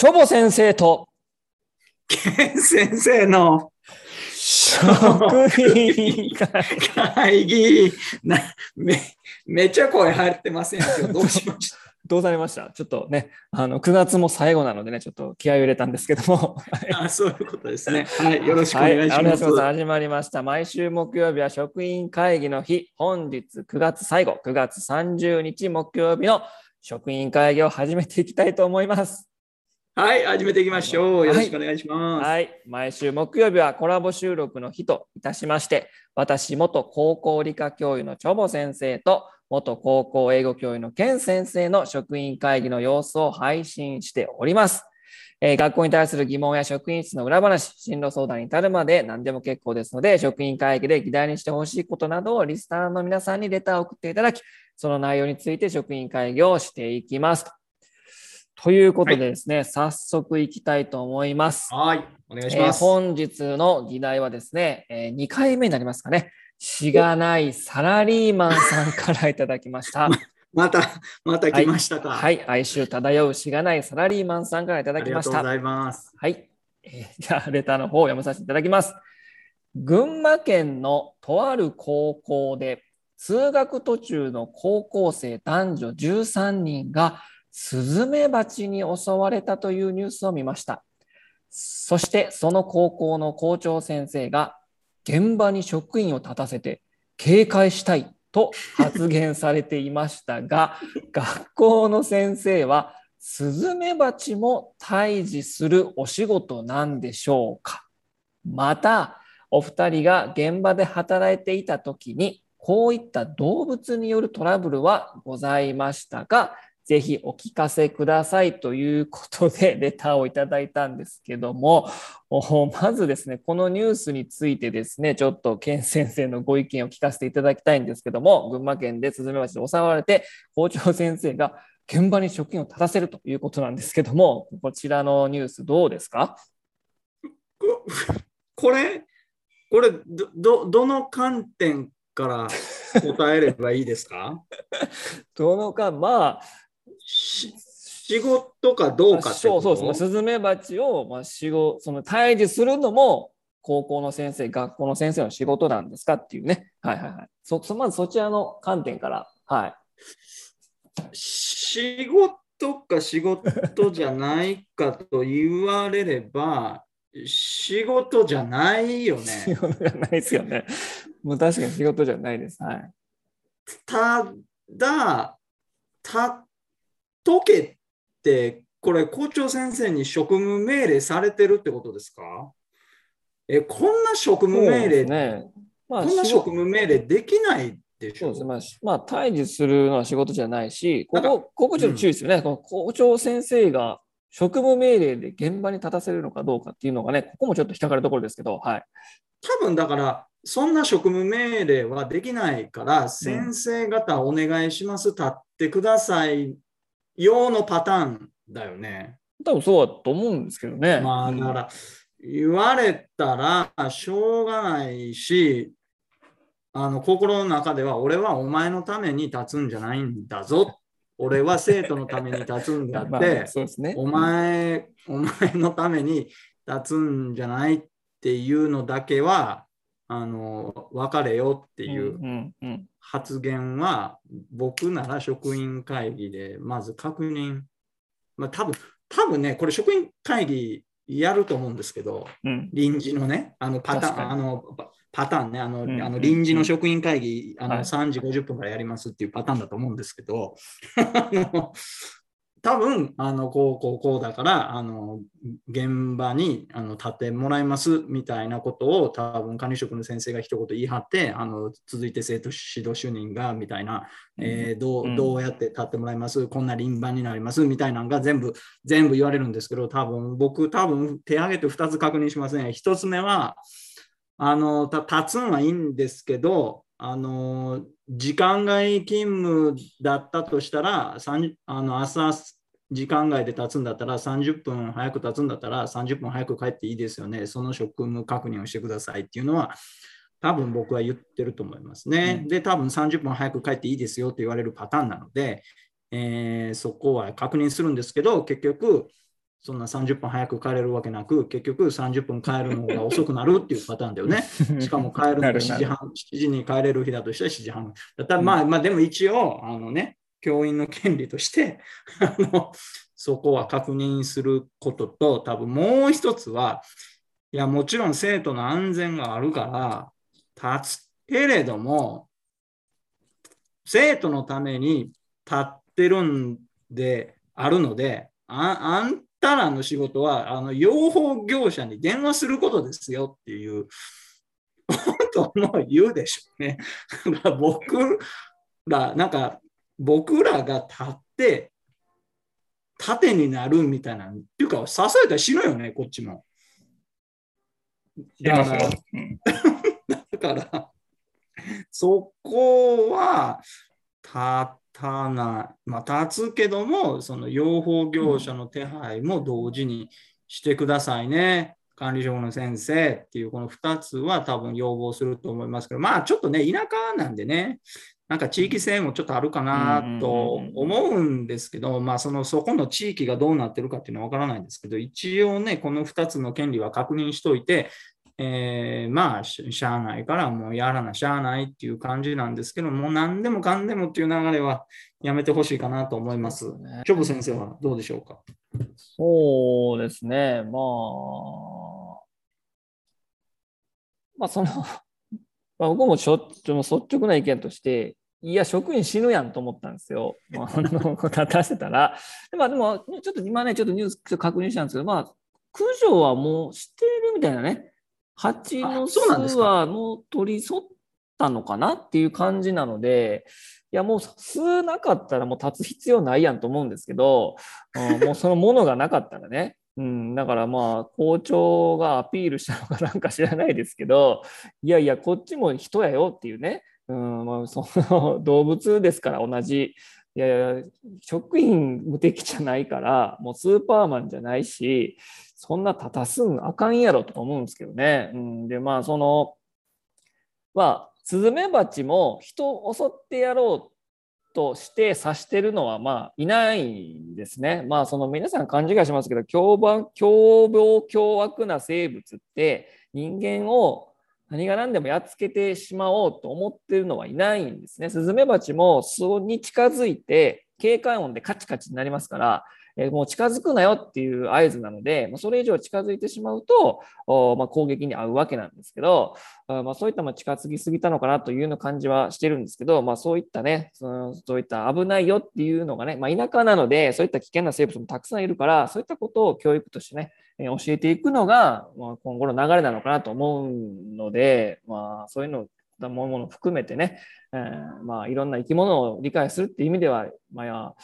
チョボ先生と、ケン先生の職員会会議 なめ、めっちゃ声入ってません。今日どうしました？どうされました？ちょっとね、あの、9月も最後なのでね、ちょっと気合を入れたんですけども。あそういうことですね。はい、よろしくお願いしはい、ます。お願始まりました。毎週木曜日は職員会議の日。本日9月最後、9月30日木曜日の職員会議を始めていきたいと思います。はい、始めていきましょう。よろしくお願いします。はい。毎週木曜日はコラボ収録の日といたしまして、私、元高校理科教諭のチョボ先生と、元高校英語教諭のケン先生の職員会議の様子を配信しております。えー学校に対する疑問や職員室の裏話、進路相談に至るまで何でも結構ですので、職員会議で議題にしてほしいことなどをリスナーの皆さんにレターを送っていただき、その内容について職員会議をしていきます。ということでですね、早速いきたいと思います。はい、お願いしえーます。本日の議題はですね、え2回目になりますかね。しがないサラリーマンさんからいただきました。また、また来ましたか。はい、哀愁漂うしがないサラリーマンさんからいただあきました。りがとうございます。はい、えーじゃあ、レターの方を読まさせていただきます。群馬県のとある高校で、通学途中の高校生男女13人がスズメバチに襲われたというニュースを見ました。そして、その高校の校長先生が、現場に職員を立たせて警戒したいと発言されていましたが、学校の先生は、スズメバチも退治するお仕事なんでしょうかまた、お二人が現場で働いていた時に、こういった動物によるトラブルはございましたかぜひお聞かせくださいということで レターをいただいたんですけども、おまずですね、このニュースについてですね、ちょっと健先生のご意見を聞かせていただきたいんですけども、群馬県でスズメバチで襲われて、校長先生が現場に職員を立たせるということなんですけども、こちらのニュースどうですか？ここれ、これど、ど、どの観点から答えればいいですか？どのか、まあ、し仕事かどうかってそうこと？そうですね、スズメバチを、まあ、仕事その退治するのも、高校の先生、学校の先生の仕事なんですかっていうね。はいはいはい。そそまずそちらの観点から。はい。仕事か仕事じゃないかと言われれば、仕事じゃないよ仕ね。事じゃないですよね。もう確かに仕事じゃないです。はい。ただ、たとけこれ校長先生に職務命令されてるってことですか？え、こんな職務命令、ね。まあ、こんな職務命令できないでしょ？そうですね。まあ、しまあ、退治するのは仕事じゃないし、ここ、ここちょっと注意ですよね。この校長先生が職務命令で現場に立たせるのかどうかっていうのがね、ここもちょっと引っかかるところですけど、はい。多分だから、そんな職務命令はできないから、先生方お願いします、立ってください用のパターンだよね。多分そうだと思うんですけどね。まあ、だから、言われたらしょうがないし、あの心の中では、俺はお前のために立つんじゃないんだぞ。俺は生徒のために立つんだ まあって、そうですね。お前、お前のために立つんじゃないっていうのだけは、あの、別れよってうんいううんうん発言は、僕なら職員会議でまず確認。まあ多分、多分ね、これ職員会議やると思うんですけど、うん臨時のね、あのパターン、あのパパターンね、あの,、うんあの臨時の職員会議、あのはい。3時50分からやりますっていうパターンだと思うんですけど、あの多分あのこうこうこうだからあの現場にあの立ってもらいますみたいなことを多分管理職の先生が一言言い張ってあの続いて生徒指導主任がみたいな、えーどうどうやって立ってもらいます？こんな輪番になりますみたいなのが全部全部言われるんですけど多分僕多分手挙げて2つ確認しますね1つ目はあのた立つんはいいんですけどあの時間外勤務だったとしたら30あの朝時間外で立つんだったら30分早く立つんだったら30分早く帰っていいですよねその職務確認をしてくださいっていうのは多分僕は言ってると思いますね。うんで多分30分早く帰っていいですよって言われるパターンなので、えーそこは確認するんですけど結局そんな30分早く帰れるわけなく、結局30分帰るのが遅くなるっていうパターンだよね。しかも帰るのが7時半、7時に帰れる日だとしたら7時半。だったらまあ、まあでも一応、あのね、教員の権利として あの、そこは確認することと、多分もう一つは、いや、もちろん生徒の安全があるから立つけれども、生徒のために立ってるんであるので、ああんたらの仕事は、あの、養蜂業者に電話することですよっていう ことも言うでしょうね。僕ら、なんか、僕らが立って、盾になるみたいな、っていうか、支えたら死ぬよね、こっちも。だから、だからそこは、立たない、まあ、立つけども、その養蜂業者の手配も同時にしてくださいね。管理職の先生っていうこの2つは多分要望すると思いますけど、まあちょっとね、田舎なんでね、なんか地域性もちょっとあるかなと思うんですけど、まあそのそこの地域がどうなってるかっていうのはわからないんですけど、一応ね、この2つの権利は確認しといて、えー、まあ、しゃあないからもうやらなしゃあないっていう感じなんですけど、もう何でもかんでもっていう流れはやめてほしいかなと思います。ね、チョブ先生はどうでしょうか？そうですね、まあ、まあ、その まあ、僕もしょ率直な意見として、いや、職員死ぬやんと思ったんですよ。まあ、あの、立たせたら。でも、でも、ちょっと今ね、ちょっとニュース確認したんですけど、まあ、駆除はもうしてるみたいなね。蜂の巣はもう取り添ったのかなっていう感じなので、いやもう巣なかったらもう立つ必要ないやんと思うんですけど、うん、もうそのものがなかったらね、うん、だからまあ校長がアピールしたのかなんか知らないですけど、いやいや、こっちも人やよっていうね、うんまあ、その動物ですから同じ。いやいや、職員無敵じゃないから、もうスーパーマンじゃないし、そんな立たすんあかんやろと思うんですけどね。うん、で、まあ、その、まあ、スズメバチも人を襲ってやろうとして刺してるのはまあいないんですね。まあその皆さん勘違いしますけど凶凶暴凶悪な生物って人間を何が何でもやっつけてしまおうと思ってるのはいないんですね。スズメバチも巣に近づいて警戒音でカチカチになりますからもう近づくなよっていう合図なので、まそれ以上近づいてしまうと、ま、攻撃に遭うわけなんですけど、ま、そういったま近づきすぎたのかなというような感じはしてるんですけど、まあ、そういったねその、そういった危ないよっていうのがね、まあ、田舎なので、そういった危険な生物もたくさんいるから、そういったことを教育としてね、え教えていくのが、まあ、今後の流れなのかなと思うので、まあ、そういうのものも含めてね、えー、まあ、いろんな生き物を理解するっていう意味では、まあ、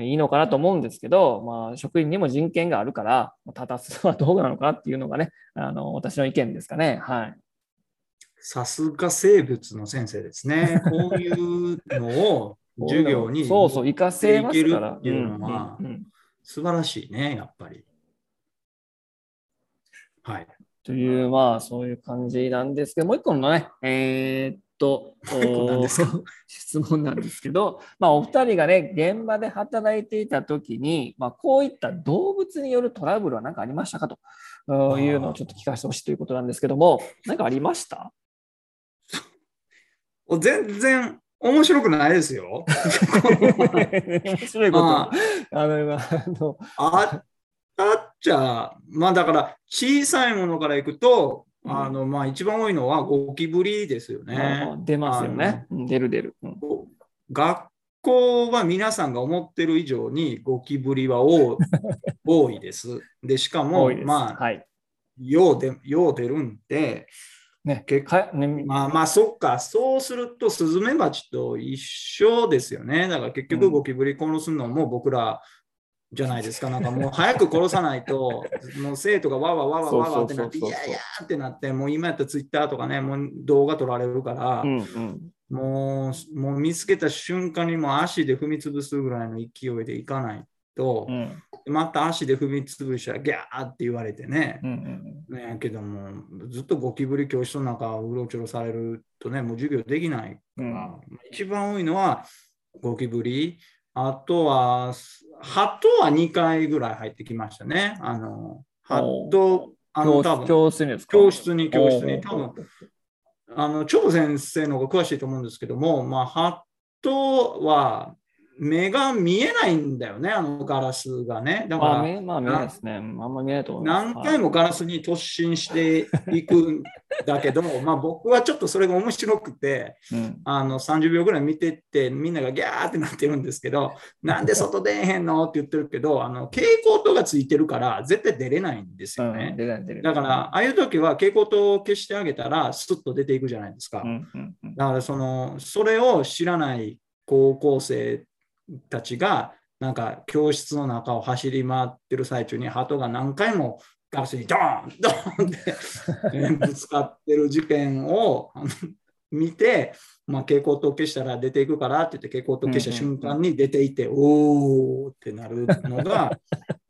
いいのかなと思うんですけど、まあ、職員にも人権があるから、立たすのはどうなのかっていうのがね、あの私の意見ですかね。はい。さすが生物の先生ですね。こういうのを 授業にそうそう、活かせますから。っていうのは、素晴らしいね、やっぱり。はい。という、まあ、そういう感じなんですけど、もう一個のね、えー、と 質問なんですけど、まあ、お二人がね現場で働いていた時に、まあ、こういった動物によるトラブルは何かありましたかというのをちょっと聞かせてほしいということなんですけども何かありました？全然面白くないですよ。面白いこと。ああのあっちゃ、まあだから小さいものからいくと、あの、まあ、一番多いのはゴキブリですよね。出ますよね。出る出る、うん、学校は皆さんが思ってる以上にゴキブリは多 多いです。で、しかも、まあ、はい、ようでよう出るんで、ね、結果、ね、まあまあ、そっか、そうするとスズメバチと一緒ですよね。だから結局ゴキブリ殺すのも僕らじゃないですか。なんかもう早く殺さないと、もう生徒がわわわわわわってなって、いやいやってなって、もう今やったらツイッターとかね、もう動画撮られるから、うんうん、もうもう見つけた瞬間にもう足で踏み潰すぐらいの勢いでいかないと、うん、また足で踏み潰したらギャーって言われてね。うんうん、ねけども、ずっとゴキブリ教室の中うろちょろされるとね、もう授業できないから、うん、一番多いのはゴキブリ、あとは、ハトは2回ぐらい入ってきましたね。あの、ハト、あの、多分。教室に教室に、教室に、多分あの、張先生の方が詳しいと思うんですけども、まあ、ハトは目が見えないんだよね、あのガラスがね。だから、まあ、見まあ見えないですね。あんま見えないと思います。何回もガラスに突進していくんだけど、まあ僕はちょっとそれが面白くて、はいうんあの30秒ぐらい見てって、みんながギャーってなってるんですけど、なんで外出えへんのって言ってるけど、あの蛍光灯がついてるから、絶対出れないんですうん、よね。出ない出る。だから、ああいう時は蛍光灯を消してあげたら、スッと出ていくじゃないですか。うんうんうん、だからその、それを知らない高校生たちが、なんか教室の中を走り回ってる最中に、鳩が何回もガラスにドーン、ドーンってえーぶつかってる事件を見て、まあ、蛍光灯消したら出ていくからって言って、蛍光灯消した瞬間に出ていて、おーってなるのが、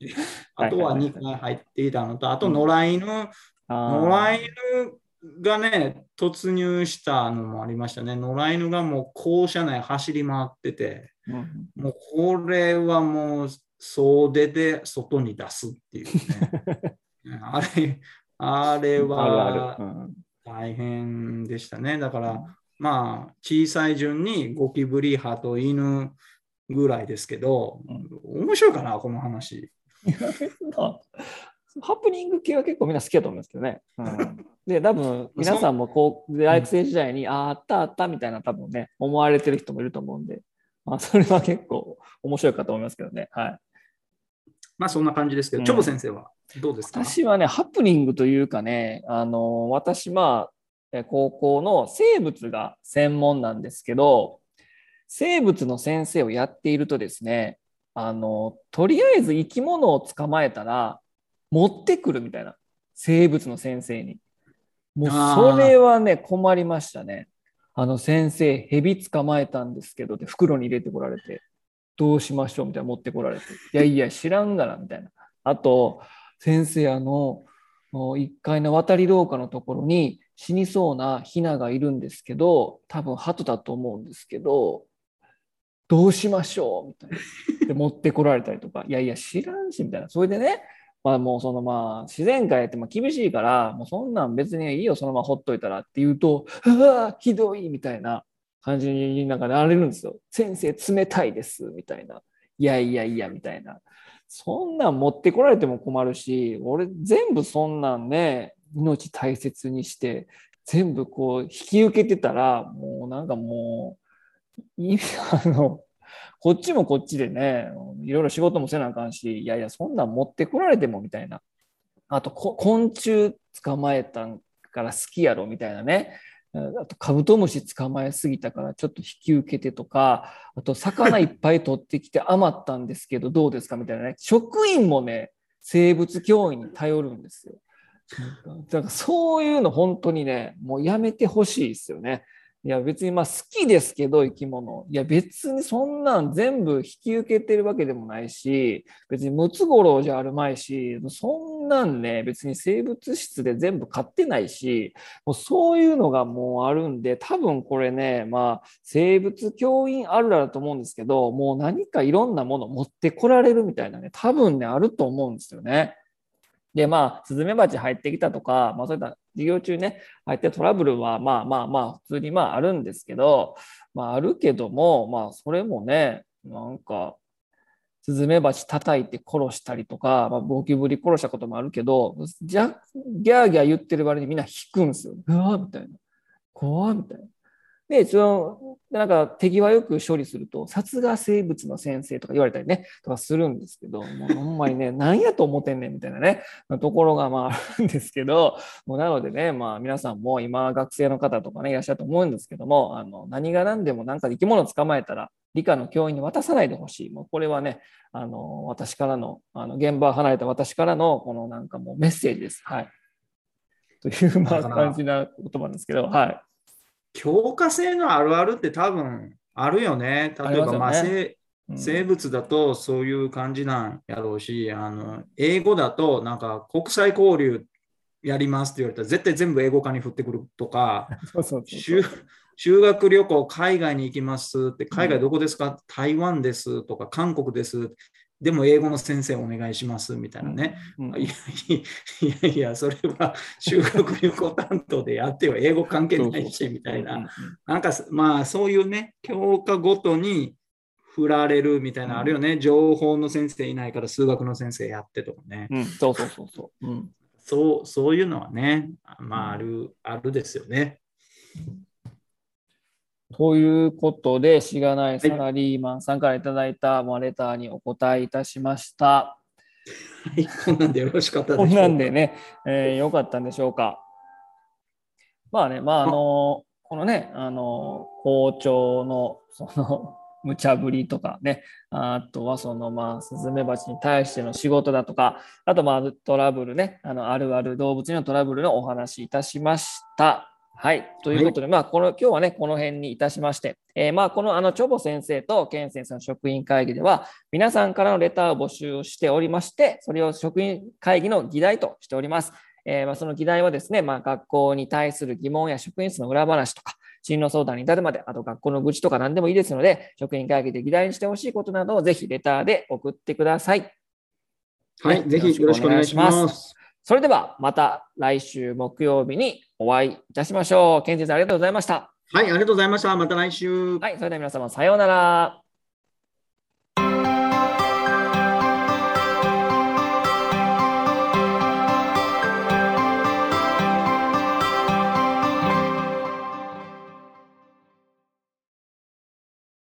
あとは2回入っていたのと、あと野良犬、あ野ー良犬がね、突入したのもありましたね。野良犬がもう校舎内走り回ってて、うんもうこれはもう袖で外に出すっていうね。あれ、あれは大変でしたね。だから、まあ、小さい順にゴキブリ派と犬ぐらいですけど、面白いかな、この話。まあハプニング系は結構みんな好きだと思うんですけどね。うん、で、多分皆さんもこう大学生時代に、ああ、あったあったみたいな多分ね、思われてる人もいると思うんで、まあ、それは結構面白いかと思いますけどね。はい。まあ、そんな感じですけど、うんチョボ先生はどうですか？私はね、ハプニングというかね、あの、私、まあ、え高校の生物が専門なんですけど、生物の先生をやっているとですね、あの、とりあえず生き物を捕まえたら、持ってくるみたいな、生物の先生に。もうそれはね、困りましたね。あの先生、蛇捕まえたんですけど、で袋に入れてこられて、どうしましょうみたいな持ってこられて、いやいや、知らんがな、みたいな。あと、先生、あの、1階の渡り廊下のところに死にそうなヒナがいるんですけど、多分鳩だと思うんですけど、どうしましょうみたいな。で、持ってこられたりとか、いやいや、知らんし、みたいな。それでね、まあもうそのまあ自然界ってまあ厳しいから、もうそんなん別にいいよ、そのままほっといたらって言うと、うわひどいみたいな感じになんかなれるんですよ。先生冷たいですみたいな。いやいやいやみたいな。そんなん持ってこられても困るし、俺全部そんなんね、命大切にして、全部こう引き受けてたら、もうなんかもう、意味 あの、こっちもこっちでね、いろいろ仕事もせなあかんし、いやいや、そんなん持ってこられてもみたいな。あと、昆虫捕まえたから好きやろみたいなね。あと、カブトムシ捕まえすぎたからちょっと引き受けてとか、あと、魚いっぱい取ってきて余ったんですけど、どうですかみたいなね。職員もね、生物教員に頼るんですよ。だからそういうの本当にね、もうやめてほしいですよね。いや別にまあ好きですけど生き物。いや別にそんなん全部引き受けてるわけでもないし、別にムツゴロウじゃあるまいし、そんなんね、別に生物室で全部買ってないし、もうそういうのがもうあるんで、多分これね、まあ生物教員あるあるだと思うんですけど、もう何かいろんなもの持ってこられるみたいなね、多分ね、あると思うんですよね。で、まあ、スズメバチ入ってきたとか、まあ、そういった授業中ね、入ってトラブルは、まあまあまあ、普通にまああるんですけど、まああるけども、まあそれもね、なんか、スズメバチ叩いて殺したりとか、まあ、ゴキブリ殺したこともあるけど、じゃギャーギャー言ってる割にみんな引くんですよ。うわみたいな。怖みたいな。で、その、なんか手際よく処理すると、殺害生物の先生とか言われたりね、とかするんですけど、もうほんまにね、何やと思ってんねんみたいなね、ところがまああるんですけど、もうなのでね、まあ皆さんも今学生の方とかね、いらっしゃると思うんですけども、あの何が何でもなんか生き物を捕まえたら、理科の教員に渡さないでほしい。もうこれはね、あの私からの、あの現場を離れた私からの、このなんかもうメッセージです。はい。というまあ感じな言葉なんですけど、はい。教科性のあるあるって多分あるよね。例えば、まあ、生生物だとそういう感じなんやろうし、あの英語だとなんか国際交流やりますって言われたら絶対全部英語化に振ってくるとか、修学旅行海外に行きますって、海外どこですか、台湾ですとか韓国です。でも英語の先生お願いしますみたいなね。うんいやいやいや、それは修学旅行担当でやってよ、英語関係ないしみたいな。なんかまあそういうね、教科ごとに振られるみたいなのあるよね。情報の先生いないから数学の先生やってとかね。うん、そうそうそうそう。うんそうそういうのはね、まあある、あるですよね。ということで、しがないサラリーマンさんからいただいたまあレターにお答えいたしました。はい、こんなんでよろしかったでしょうか。こんなんでね、えーよかったんでしょうか。まあね、まああの、このね、あの、校長のその無茶ぶりとかね、あとはそのまあスズメバチに対しての仕事だとか、あとまあトラブルね、あのあるある動物のトラブルのお話いたしました。はい。ということで、まあ、この、今日はね、この辺にいたしまして、えーまあ、この、あの、チョボ先生とケン先生の職員会議では、皆さんからのレターを募集をしておりまして、それを職員会議の議題としております。えーまあ、その議題はですね、まあ、学校に対する疑問や職員室の裏話とか、進路相談に至るまで、あと学校の愚痴とか何でもいいですので、職員会議で議題にしてほしいことなどをぜひレターで送ってください。はい、ぜひよろしくお願いします。それではまた来週木曜日にお会いいたしましょう。ケン先生ありがとうございました。はい、ありがとうございました。また来週。はい、それでは皆様さようなら。